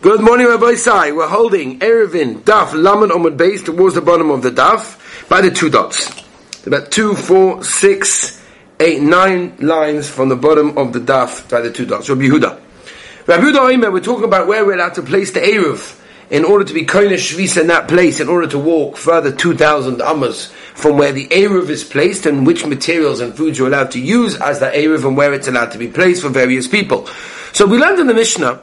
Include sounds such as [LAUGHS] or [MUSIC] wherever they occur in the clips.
Good morning, Rabbosai. We're holding Eruvin Daf Laman Omid base towards the bottom of the Daf by the two dots. About two, four, six, eight, nine lines from the bottom of the Daf by the two dots. Rabbi Yehuda. Rabbi Yehuda we're talking about where we're allowed to place the Erev in order to be Koinish Shvisa in that place, in order to walk further 2,000 Amas from where the Erev is placed and which materials and foods you're allowed to use as the Erev and where it's allowed to be placed for various people. So we learned in the Mishnah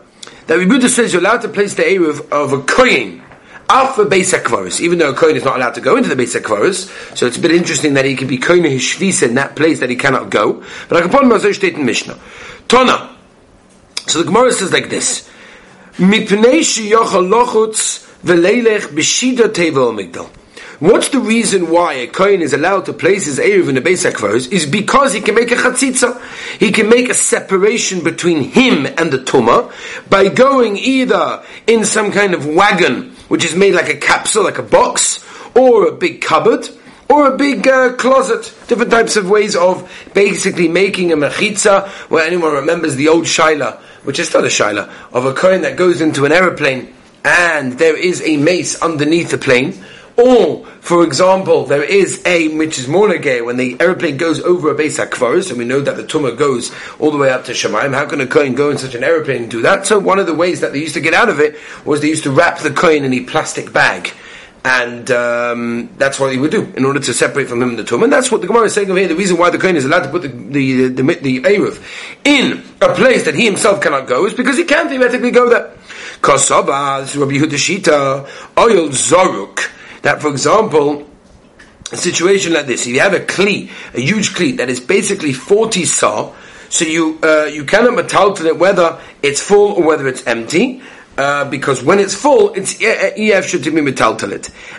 that Rebbe says you're allowed to place the Erev of a Kohen after Beis HaKvaris, even though a Kohen is not allowed to go into the Beis HaKvaris, so it's a bit interesting that he can be Kohen his in that place that he cannot go. But I can put him as state in Mishnah. Tona. So the Gemara says like this. Mipnei sheyochal lochutz v'leilech b'shida tevel migdal. What's the reason why a kohen is allowed to place his Erev in the Beis HaKvaros? Is because he can make a chatzitza. He can make a separation between him and the Tumah by going either in some kind of wagon, which is made like a capsule, like a box, or a big cupboard, or a big uh, closet. Different types of ways of basically making a mechitza, where anyone remembers the old shaila, which is still a shaila, of a kohen that goes into an aeroplane and there is a mace underneath the plane or, for example, there is a which is more when the airplane goes over a base akvaris, and we know that the tumah goes all the way up to Shemaim. How can a kohen go in such an airplane and do that? So one of the ways that they used to get out of it was they used to wrap the coin in a plastic bag. And um, that's what he would do in order to separate from him the tumah. And that's what the Gemara is saying over here. The reason why the kohen is allowed to put the the the, the, the in a place that he himself cannot go is because he can theoretically go there. Rabbi zoruk that, for example, a situation like this, if you have a kli, a huge kli that is basically 40 saw, so you uh, you cannot metaltal it whether it's full or whether it's empty, uh, because when it's full, it's ef should be metaltal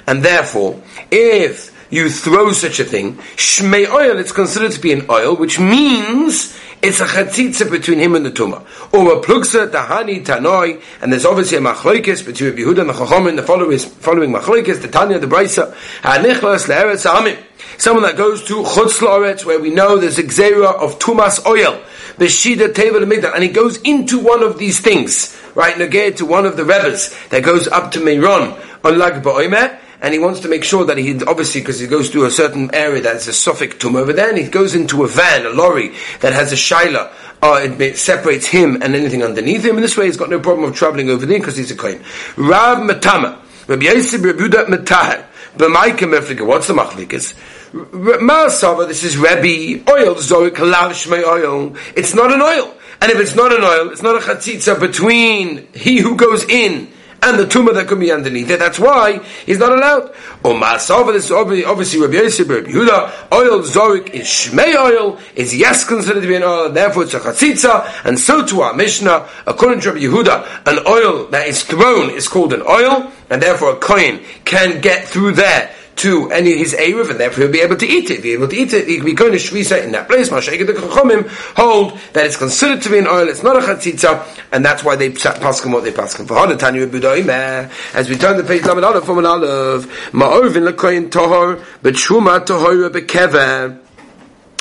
and therefore, if you throw such a thing, shmei oil, it's considered to be an oil, which means it's a chatzitza between him and the tumah. Or plugsa, tahani, tanoi, and there's obviously a machloikis between Yehuda and the chachom and the following, following machloikis, the tanya, the brisa, ha'nichlas le'eretz. Someone that goes to chutz where we know there's a xera of tumas oil, b'shida tevel migdal, and he goes into one of these things, right, negate to one of the rebbes that goes up to Meiron, on Lag Ba'omer, and he wants to make sure that he obviously because he goes through a certain area that's a suffix tomb over there, and he goes into a van, a lorry that has a shaila. Uh, it, it, separates him and anything underneath him. In this way, he's got no problem of traveling over there because he's a kohen. Rav Matama, Rabbi Yosef Rebuda Matahar, B'maika Mefrika. What's the machlikas? Ma'asava, this is Rabbi oil, Zorik, Lav Shmei oil. It's not an oil. And if it's not an oil, it's not a chatzitza between he who goes in and the tumor that could be underneath it. That's why he's not allowed. Or masava, this is obviously Rabbi Yosef, Rabbi Yehuda, oil zorik is shmei oil, is yes considered to be an oil, therefore it's a chatzitza, and so to our Mishnah, according to Rabbi Yehuda, an oil that is thrown is called an oil, and therefore a coin can get through there to any his Erev, and therefore he'll be able to eat it. He'll be able to eat it, he can be going to Shvisa in that place. Mashayik the Chachomim hold that it's considered to be an oil, it's not a chatzitza, and that's why they pass him what they pass him. For as we turn the page, Lamed Aleph, an Aleph, Ma'orvin lekoyin tohor, betshuma tohora bekeveh.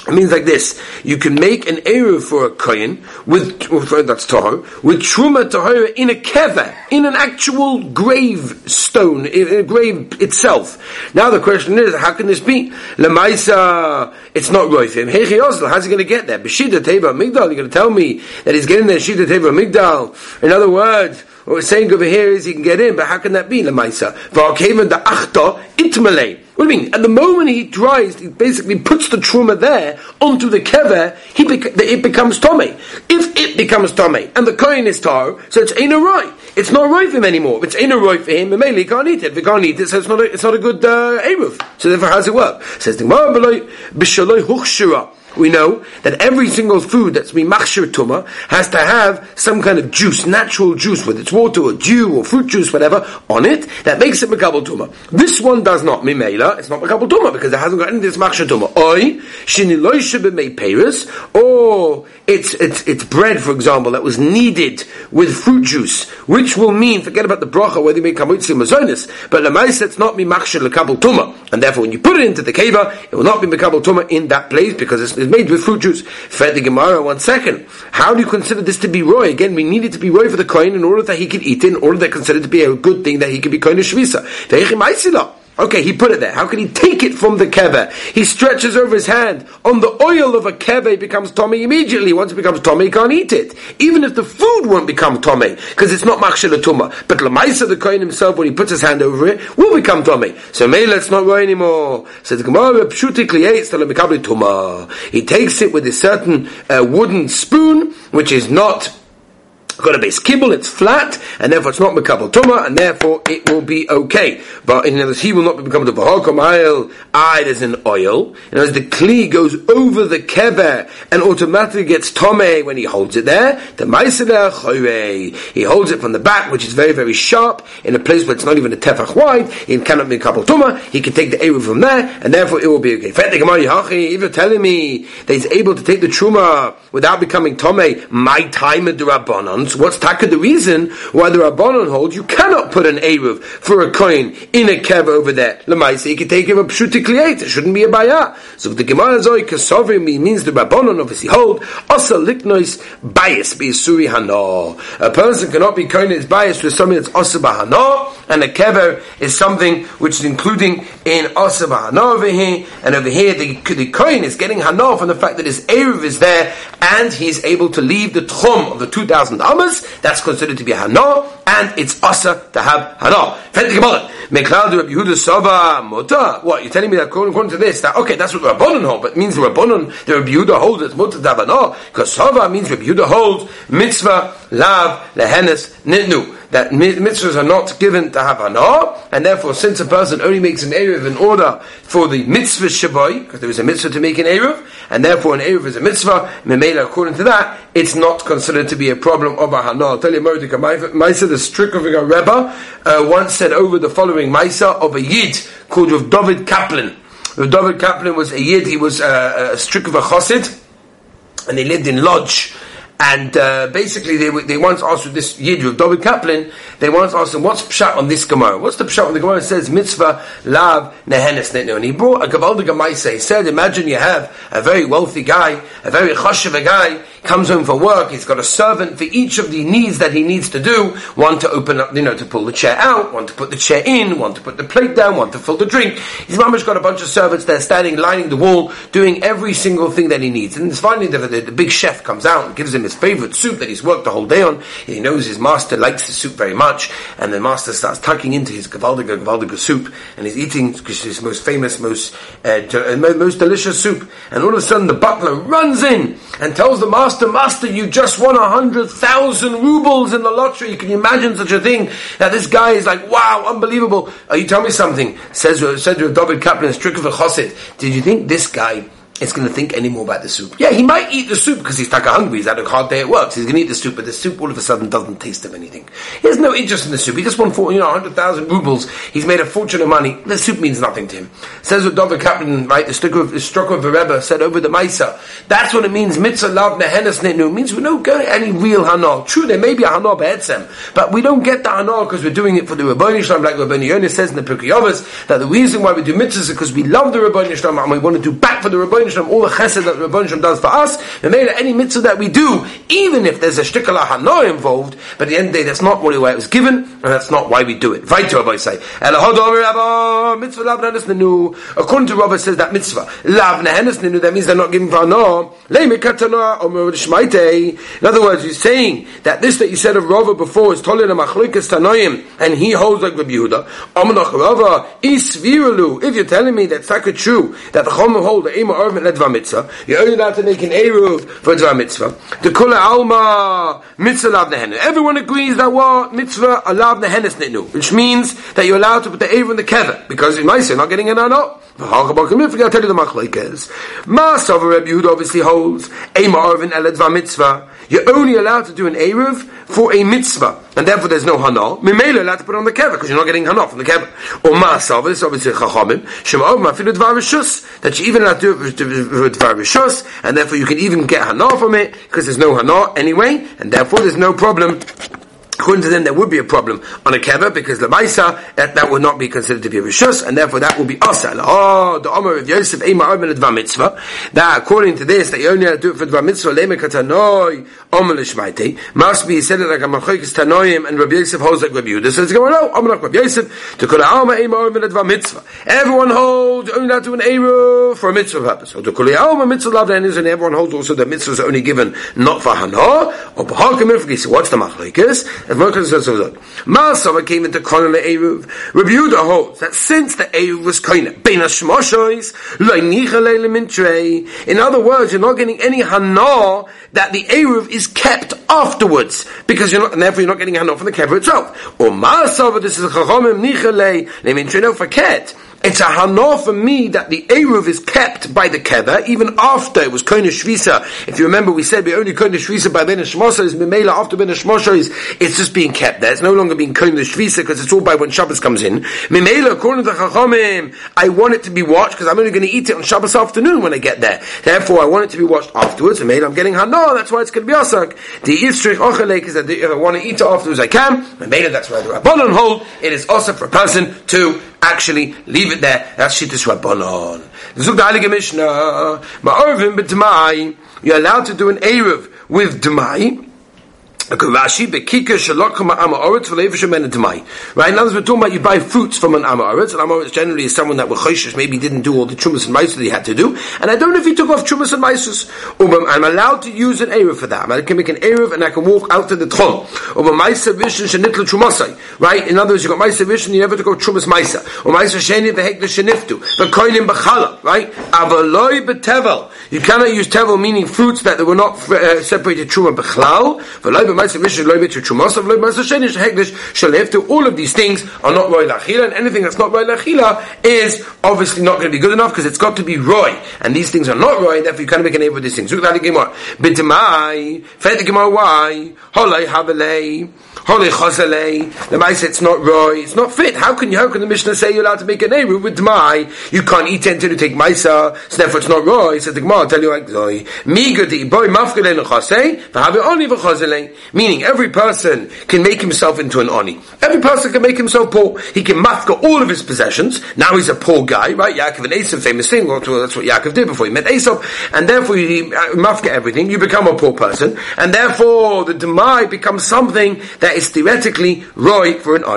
It means like this: you can make an eruv for a kohen with that's tahor with truma tahor in a keva, in an actual grave stone, in a grave itself. Now the question is, how can this be? Lemaisa, it's not roifim. Hechi how's he going to get there? B'shida teva migdal. You're going to tell me that he's getting there shida teva migdal. In other words. What we're saying over here is he can get in, but how can that be, Lamaisa? V'arkeven the achta itmalei. What do you mean? At the moment he dries, he basically puts the truma there onto the kever, he bec- it becomes tomei. If it becomes tomei, and the kohen is tar, so it's ain't right. It's not right for him anymore. If it's ain't right for him, mainly he can't eat it. If he can't eat it, so it's not a, it's not a good uh, eruv. So therefore, how does it work? Says the Gemara, we know that every single food that's machshir tuma has to have some kind of juice, natural juice, whether it's water or dew or fruit juice, whatever, on it, that makes it makabel tuma. This one does not, mimela, it's not makabel tuma because it hasn't got any of this machshir tuma. Oi, shiniloy or it's, it's, it's bread, for example, that was kneaded with fruit juice, which will mean, forget about the bracha, whether you make kamutzi mazonis, but lemaisa it's not mimachshir lekabel tuma, and therefore when you put it into the keva, it will not be makabel tuma in that place because it's is made with fruit juice. Fed the Gemara, one second. How do you consider this to be roy? Again, we need it to be roy for the coin in order that he could eat it, in order that considered to be a good thing that he could be coin of Shvisa. Okay, he put it there. How can he take it from the keve? He stretches over his hand. On the oil of a keve, it becomes tommy immediately. Once it becomes tommy, he can't eat it. Even if the food won't become tommy, because it's not machshel tuma. But lamaisa, the kohen himself, when he puts his hand over it, will become tommy. So may let's not go anymore. Says the Gemara. He takes it with a certain uh, wooden spoon, which is not got a base kibble, it's flat, and therefore it's not mekabel tuma, and therefore it will be okay. But in other words, he will not be become the bahakom oil. There's an oil, and as the kli goes over the kever and automatically gets tome when he holds it there, the ma'iseder He holds it from the back, which is very very sharp, in a place where it's not even a tefach wide. He cannot be mekabel tuma. He can take the eru from there, and therefore it will be okay. If you're telling me that he's able to take the truma without becoming tome, my time at the rabbanon What's taka the reason why the Rabbanon hold you cannot put an Eruv for a coin in a kev over there? Lemaisa, you can take him a pshutikliate. It shouldn't be a baya. So the Gemara Zoi Kasovri means the Rabbanon obviously hold asa liknois bias be suri hano. A person cannot be coin is bias with something that's asa bahano, and a kever is something which is including in asa bahano over here, and over here the, the coin is getting hano from the fact that his Eruv is there, and he's able to leave the tchum of the 2,000 that's considered to be hana, and it's asa to have hana. What, you're telling me that according to this, that, okay, that's what Rabbanon hold, but means the Rabbanon, the Rabbi holds it's have hana, because Sava means Rabbi holds mitzvah, lav, lehenes, nitnu that mitzvahs are not given to have hana, and therefore, since a person only makes an eruv in order for the mitzvah shabai, because there is a mitzvah to make an eruv, and therefore an eruv is a mitzvah, memela, according to that, it's not considered to be a problem of a hana. I'll tell you, Mordecai, Maisa, the Strikovika Rebbe, uh, once said over the following Maisa of a Yid called Rav David Kaplan. Rav David Kaplan was a Yid, he was uh, a Strikovika Chosid, and he lived in Lodz and uh, basically, they, they once asked this Yid of David Kaplan, they once asked him, what's pshat on this Gemara? What's the pshat on the Gemara It says, mitzvah, lav, nehenes, netnu? And he brought a Gavaldiga Maisa. He said, imagine you have a very wealthy guy, a very chashiv guy, comes home from work, he's got a servant for each of the needs that he needs to do, one to open up, you know, to pull the chair out, one to put the chair in, one to put the plate down, one to fill the drink. His mama's got a bunch of servants there standing, lining the wall, doing every single thing that he needs. And it's finally the, the, the big chef comes out and gives him his favorite soup that he's worked the whole day on. He knows his master likes the soup very much, and the master starts tucking into his gavaldiga gavaldiga soup, and he's eating his most famous, most uh, most delicious soup. And all of a sudden, the butler runs in and tells the master Master, you just won a hundred thousand rubles in the lottery. Can you imagine such a thing? That this guy is like, wow, unbelievable. Uh, you tell me something. Says, said to David Kaplan, strict of a chassid. Did you think this guy is going to think any more about the soup. Yeah, he might eat the soup because he's taka hungry. He's had a hard day at work. So he's going to eat the soup, but the soup all of a sudden doesn't taste of anything. He has no interest in the soup. He just won for you know hundred thousand rubles. He's made a fortune of money. The soup means nothing to him. Says what David Kaplan, right? The struck of the struck of Rebbe said over the Maisa. That's what it means. Mitzvah love nehenes nenu means we don't get any real hana. True, there may be a hana be'etzem, but we don't get the hana because we're doing it for the Rabboni Shalom, like Rabbeinu Yonah says in the Pirkei that the reason why we do mitzvahs is because we love the Rabboni Shalom and we want to do back for the Rabboni Shalom all the chesed that Rabban Shem does for us, and made any mitzvah that we do, even if there's a shtikala hano involved, but at the end of the day, that's not why it was given, and that's not why we do it. Vaito Rabbi say. According to Rabbi says that mitzvah that means they're not giving for hano. In other words, he's saying that this that you said of Rava before is tolin a machlikas tanoim, and he holds like Rabbi Yehuda. If you're telling me that's not true, that the Chomim hold the ema ledva mitzvah. You're only allowed to make an eruv for dvar mitzvah. The kula alma mitzvah lav nehenes. Everyone agrees that what mitzvah alav nehenes nitnu, which means that you're allowed to put the eruv in the kever because in Maisa not getting an ano. I'll tell you the machlekes. Master of Rabbi Yehuda obviously holds a marvin eledva mitzvah. You're only allowed to do an eruv for a mitzvah, and therefore there's no hana. Mimela allowed to put on the kever because you're not getting hana from the kever. Or master this obviously chachamim shema'ov mafilu dvar rishus that you even allowed to do dvar rishus, and therefore you can even get hana from it because there's no hana anyway, and therefore there's no problem According to them, there would be a problem on a kever because the maisa that, that would not be considered to be a rishus, and therefore that will be asal. Oh, the Omer of Yosef Ema Omer Dvar Mitzvah. That according to this, that you only have to do it for Dvar Mitzvah. Leme Katanoi Omer Lishmaite must be said like a Machoikis Tanoim, and Rabbi Yosef holds like Rabbi Yehuda. So it's going no Omer like Rabbi Yosef to Kol Alma Ema Omer Dvar Mitzvah. Everyone holds only have to an Eru for a mitzvah purpose. So to Kol Alma Mitzvah Lav and everyone holds also that mitzvahs are only given not for Hana or Ifgis. So what's the Machlokes? Masava came into Kohen Eruv. Rabbi Yehuda holds that since the Eruv was Kohen, Bein Hashmoshois, in other words, you're not getting any Hana that the Eruv is kept afterwards, because you're not, and therefore you're not getting Hana from the Kever itself. Or Masava, this is Chachomim Nichalei, Lemintrei, forget it's a hanor for me that the Eruv is kept by the Kever, even after it was Koine Shvisa. If you remember, we said we only Koine Shvisa by Ben Shmosa is Mimela, after Ben Shmosa is, it's just being kept there. It's no longer being Koine Shvisa because it's all by when Shabbos comes in. Mimela, according to the Chachamim, I want it to be watched because I'm only going to eat it on Shabbos afternoon when I get there. Therefore, I want it to be watched afterwards. Mimela, I'm getting hanor, that's why it's going to be asak. The Yitzrich Ochelek is that if I want to eat it afterwards, I can. Mimela, that's why the Rabbanon hold, it is also for a person to actually leave it there. That's Shittis Rabbanon. Zug the Heilige Mishnah, Ma'orvim b'Dmai, you're allowed to do an Erev with Dmai, Right? In other words, we're talking about you buy fruits from an amaoretz, and amaoretz generally is someone that was choishish, maybe didn't do all the chumas and maisus that he had to do, and I don't know if he took off chumas and maisus. I'm allowed to use an erev for that. I can make an erev and I can walk out to the chumasai. Right? In other words, you got maisa vishin, you never took off chumas maisa. Or maisa sheni v'hek sheniftu. V'koinim b'chala. Right? Avaloi b'tevel. You cannot use tevel meaning fruits that were not uh, separated truma all of these things are not roy lachila, and anything that's not roy lachila is obviously not going to be good enough because it's got to be roy, and these things are not roy, therefore you can't make a name with these things. Look at the Gemara. B'tamai, fed the Gemara why? Holei havelei. Holy chazalei. Mice it's not roy. It's not fit. How can you? How can the Mishnah say you're allowed to make a neiru with dmai? You can't eat until you take maisa. So therefore it's not roy. Says the Gemara. I'll tell you like zoy. Migadi boy mafkele nechasei. V'habe oni v'chazalei. Meaning every person can make himself into an oni. Every person can make himself poor. He can mafka all of his possessions. Now he's a poor guy, right? Yaakov and Esav, famous thing. Well, that's what Yaakov did before he met Esav. And therefore you uh, mafka everything. You become a poor person. And therefore the dmai becomes something that is theoretically roy for an. Oh,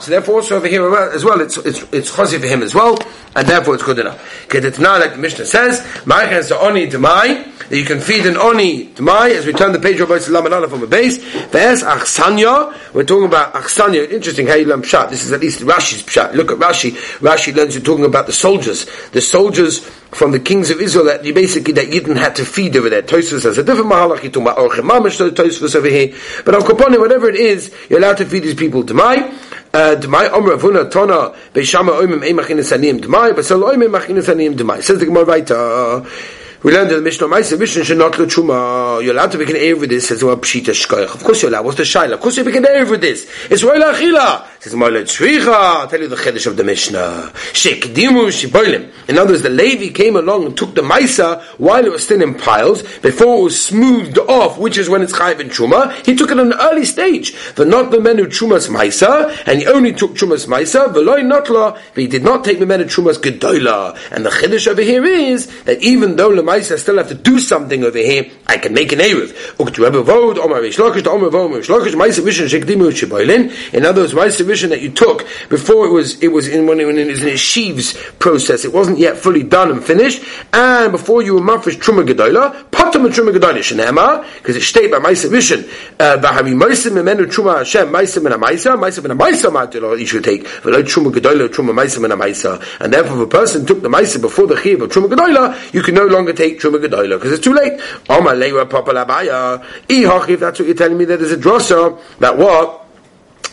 so therefore also over here as well, it's it's it's chazi for him as well, and therefore it's good enough. Kedetna, like the Mishnah says, demai that you can feed an oni demai. As we turn the page over to Lamanala from a base, there's achsanya. We're talking about achsanya. Interesting how you learn pshat. This is at least Rashi's pshat. Look at Rashi. Rashi learns you're talking about the soldiers. The soldiers from the kings of Israel that you basically that Yidden had to feed over there. Tosfos has a different mahalach. You're talking about Orchem Mamish, Tosfos over here. But on Kopone, whatever it is, you're allowed to feed these people Demai. Uh, Demai Omer Avuna Tona Beishama Oimim Eimachin Esanim Demai. Basel Oimim Machin Esanim Demai. Says the Gemara right. We learned in the Mishnah Ma'aseh Mishnah should not truma. You're allowed to make an air with this as well. Pshita shkoich. Of course you're allowed. What's the shaila? Of course you make an air with this. It's roila achila. Says Moila Tzricha. I'll tell you the chiddush of the Mishnah. Shekdimu shiboilim. In other words, the Levi came along and took the Maisa while it was still in piles, before it was smoothed off, which is when it's chayiv in truma. He took it at an early stage. The not the menu trumas Maisa, and he only took trumas Maisa. Veloy notla, but he did not take the menu trumas gedola. And the chiddush over here is that even though the Maisa still have to do something over here, I can make an eruv. In other words, Maisa that you took before it was it was in when it, when it was in a sheaves process. It wasn't yet fully done and finished, and before you were mafresh truma gedola, patam truma gedola shenema because it's stated by Ma'aser Rishon. Uh, V'hami Ma'aser memenu truma Hashem Ma'aser min Ma'aser Ma'aser min Ma'aser Ma'aser you should take v'lo truma gedola truma Ma'aser min Ma'aser, and therefore if a person took the Ma'aser before the chiv of truma gedola, you can no longer take truma gedola because it's too late. Omar leira papa labaya. If that's what you're telling me, that there's a drosser that what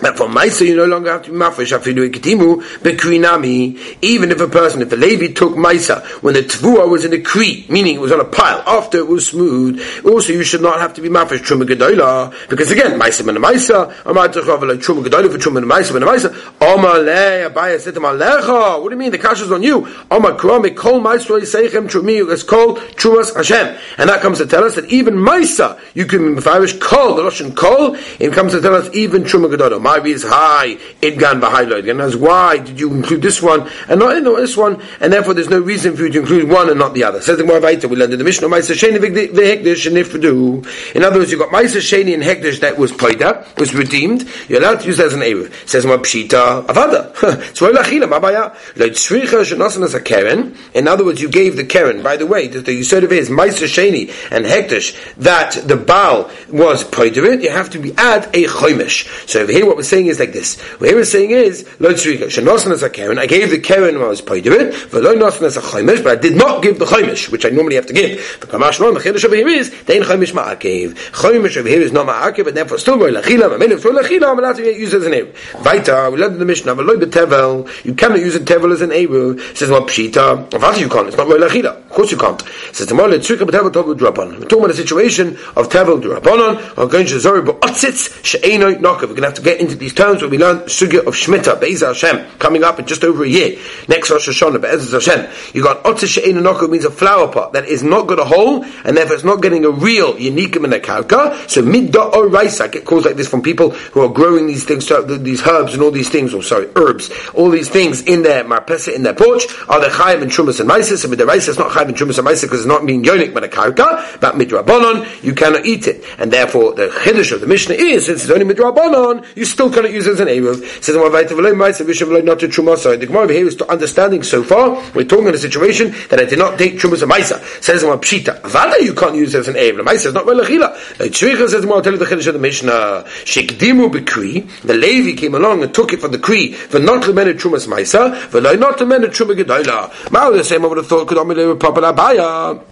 But for Maisa, you no longer have to be mafresh afidu ikitimu bekrinami. Even if a person, if a Levi took Maisa when the tvua was in a kri, meaning it was on a pile after it was smooth, also you should not have to be mafresh truma gedola because again Maisa ben Maisa, Amar techav like truma gedola for truma Maisa ben Maisa. Omar le Abaya said to. What do you mean the cash is on you? Omar krami kol Maisa seichem trumi is called trumas Hashem, and that comes to tell us that even Maisa you can be mafresh kol the Russian kol. It comes to tell us even truma gedola my is high, idgan b'hayloid. And as why did you include this one and not this one? And therefore, there's no reason for you to include one and not the other. Says the Gemara we learned in the Mishnah, Ma'aser Sheni v'hekdesh and ifdu. In other words, you got Ma'aser Sheni and hekdesh that was poida, was redeemed. You're allowed to use that as an eruv. Says Gemara Pshita avada. [LAUGHS] Roy lachila mabaya leitzricha shenosan as a keren. In other words, you gave the keren. By the way, the, the said of his Ma'aser Sheni and hekdesh that the Baal was poida. You have to be add a chomish. So over here, what we're saying is like this. What was saying is, Lo shenosan as a keren, I gave the keren when I was paid it, but lo nosan as a chaimish, but I did not give the chaimish, which I normally have to give. The kamash lo, the chiddush over here is, dein chaimish ma'akev. Chaimish over here is not ma'akev, but therefore still roy lachila, ma'melef roy lachila, I'm allowed to use it as an eruv. Vaita, we learned in the Mishnah, but lo betevel, you cannot use a tevel as an eruv. Says, what pshita, of course you can't, it's not roy lachila. Of course you can't. Says, the mole tzrika betevel tovu drabanon. We're talking about a situation of tevel drabanon, or going to zori bo'otzitz, she'enoi nokav. We're going to have to get into these terms where we learn sugya of Shemitah, Be'ez Hashem, coming up in just over a year. Next Rosh Hashanah, Be'ez Hashem. You got Otze She'en Noko means a flower pot that is not got a hole, and therefore it's not getting a real Yanikim in a kalka. So Midda or Rice, I get calls like this from people who are growing these things, these herbs and all these things, or sorry, herbs, all these things in their marpesa, in their porch, are the Chayim and Trumas and Maisis, and Rice, it's not Chayim and Trumas and Maisis because it's not being Yonik but a kalka, but Midrabanon, you cannot eat it. And therefore the Chiddush of the Mishnah is, since it's only Midrabanon, you still cannot use it as an Eruv. Says not to. The Gemara here is to understanding so far. We're talking in a situation that I did not take trumas and maisa. Says pshita. Vada you can't use it as an. The maisa is not velachila. Tzricha says I'll tell you the chiddush of the Mishnah. Shekdimu bekri. The Levi came along and took it from the kri. For not to mend trumas maisa. For not to mend truma gedola. Now the same I would have thought could only be proper abaya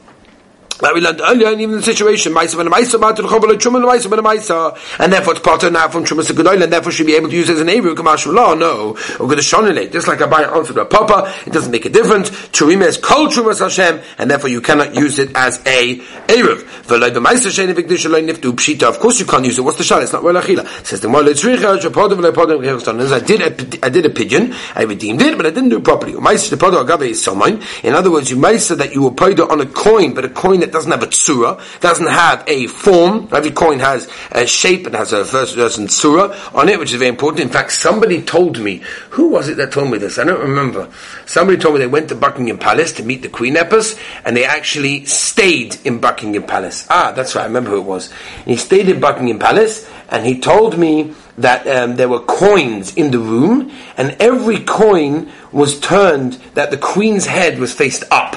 that we learned earlier, and even the situation, and therefore it's part of now from Truma Segudoil, and therefore should be able to use it as an Eruv, Kamash Law, no. Or good Shonile, just like I buy answer to a Papa, it doesn't make a difference. Truma is Kol Truma Hashem, and therefore you cannot use it as a Eruv. Of course you can't use it. What's the Shal? It's not Roel Achila. Says the Mola Tzricha, I did a, I did a pigeon, I redeemed it, but I didn't do it properly. In other words, you Maisa that you were paid on a coin, but a coin that doesn't have a tsura, doesn't have a form. Every coin has a shape and has a first person surah on it, which is very important. In fact, somebody told me, who was it that told me this? I don't remember. Somebody told me they went to Buckingham Palace to meet the Queen Epis, and they actually stayed in Buckingham Palace. Ah, that's right, I remember who it was. He stayed in Buckingham Palace, and he told me that um, there were coins in the room, and every coin was turned that the Queen's head was faced up.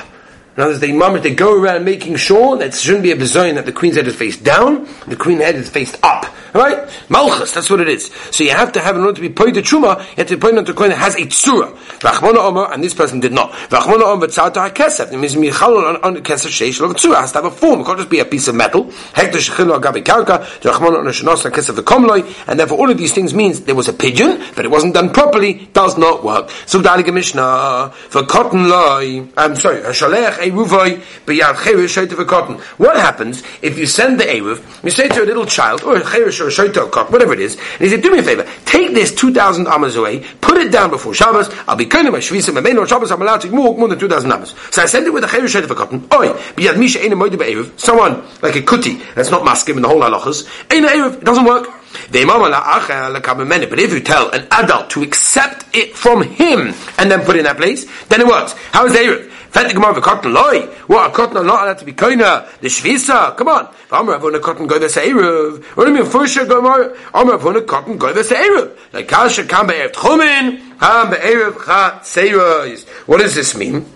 In other words, the imam, they go around making sure that it shouldn't be a bezoin that the queen's head is faced down, the queen's head is faced up. Right? Malchus, that's what it is. So you have to have, in order to be pointed to truma, you have to be pointed to a coin that has a tsura. Rachmana Omer, and this person did not. Rachmana Omer tzata ha-kesef. It means michal on the kesef sheish lo tsura. has to have a form. It can't just be a piece of metal. Hekta shechilu agabi karka, Rachmana Omer shenos ha-kesef v'komloi, and therefore all of these things means there was a pigeon, but it wasn't done properly, does not work. So Dalige Mishnah, for cotton loy, I'm sorry, shalech eruvoi b'yad cherish shoyte for cotton. What happens if you send the eruv, you say to a little child, oh, or a or a shoito cock, whatever it is, and he said, do me a favor, take this 2,000 amas away, put it down before Shabbos, I'll be kind of my shvisa, my main Shabbos, I'm allowed to walk more than 2,000 amas. So I sent it with a cherish shoito for cotton, oi, b'yad misha ein moide be'eruv, someone, like a kuti, that's not maskim in the whole halachas, ein eruv, it doesn't work. But if you tell an adult to accept it from him and then put it in that place, then it works. How is Erev? Fenty Gemara v'cotton loy. What a not allowed to be koina. The shvisa. Come on. Avon. What do you mean? Gemara. Avon. Like kasha kam be'erev tchumin. What does this mean?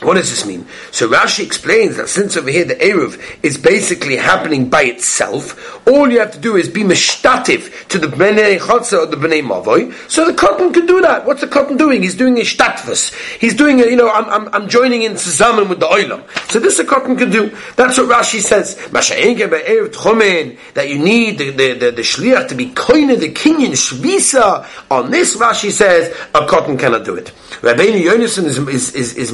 What does this mean? So Rashi explains that since over here the Eruv is basically happening by itself, all you have to do is be mishtativ to the Bnei Chotza or the Bnei Mavoy, so the cotton can do that. What's the cotton doing? He's doing a shtatvus. He's doing a, you know, I'm, I'm, I'm joining in Tzazaman with the Oilam. So this the cotton can do. That's what Rashi says. That you need the, the, the, the Shliach to be koine the Kinyan Shvisa. On this Rashi says, a cotton cannot do it. Rabbeinu Yonason is, is, is, is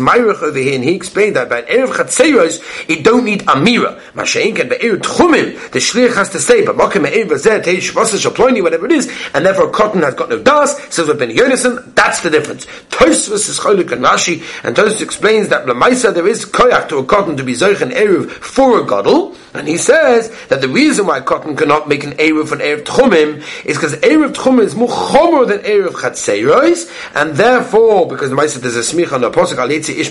over here, and he explained that by Erev Chatzeiros, it don't need Amira. Masha'in can be Erev Tchumim, the Shliach has to say, but Mokim Erev Vazeh, Teish Vasa Shaploini, whatever it is, and therefore cotton has got no das, says Rabbeinu Yonason, that's the difference. Tosfos is Cholik and Rashi, and Tosfos explains that Lamaisa, there is koyak to a cotton to be Zoich and Erev for a Godel, and he says that the reason why cotton cannot make an Erev for Erev Tchumim is because Erev Tchumim is more chomer than Erev Chatzeiros, and therefore, because the Maisa there's a smich on the Apostle, Aletzi Ish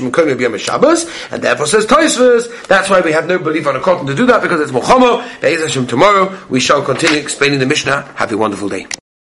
Shabbos, and therefore says Toisvus, that's why we have no belief on a cotton to do that, because it's Mochomo, Be'ez Hashem tomorrow, we shall continue explaining the Mishnah. Have a wonderful day.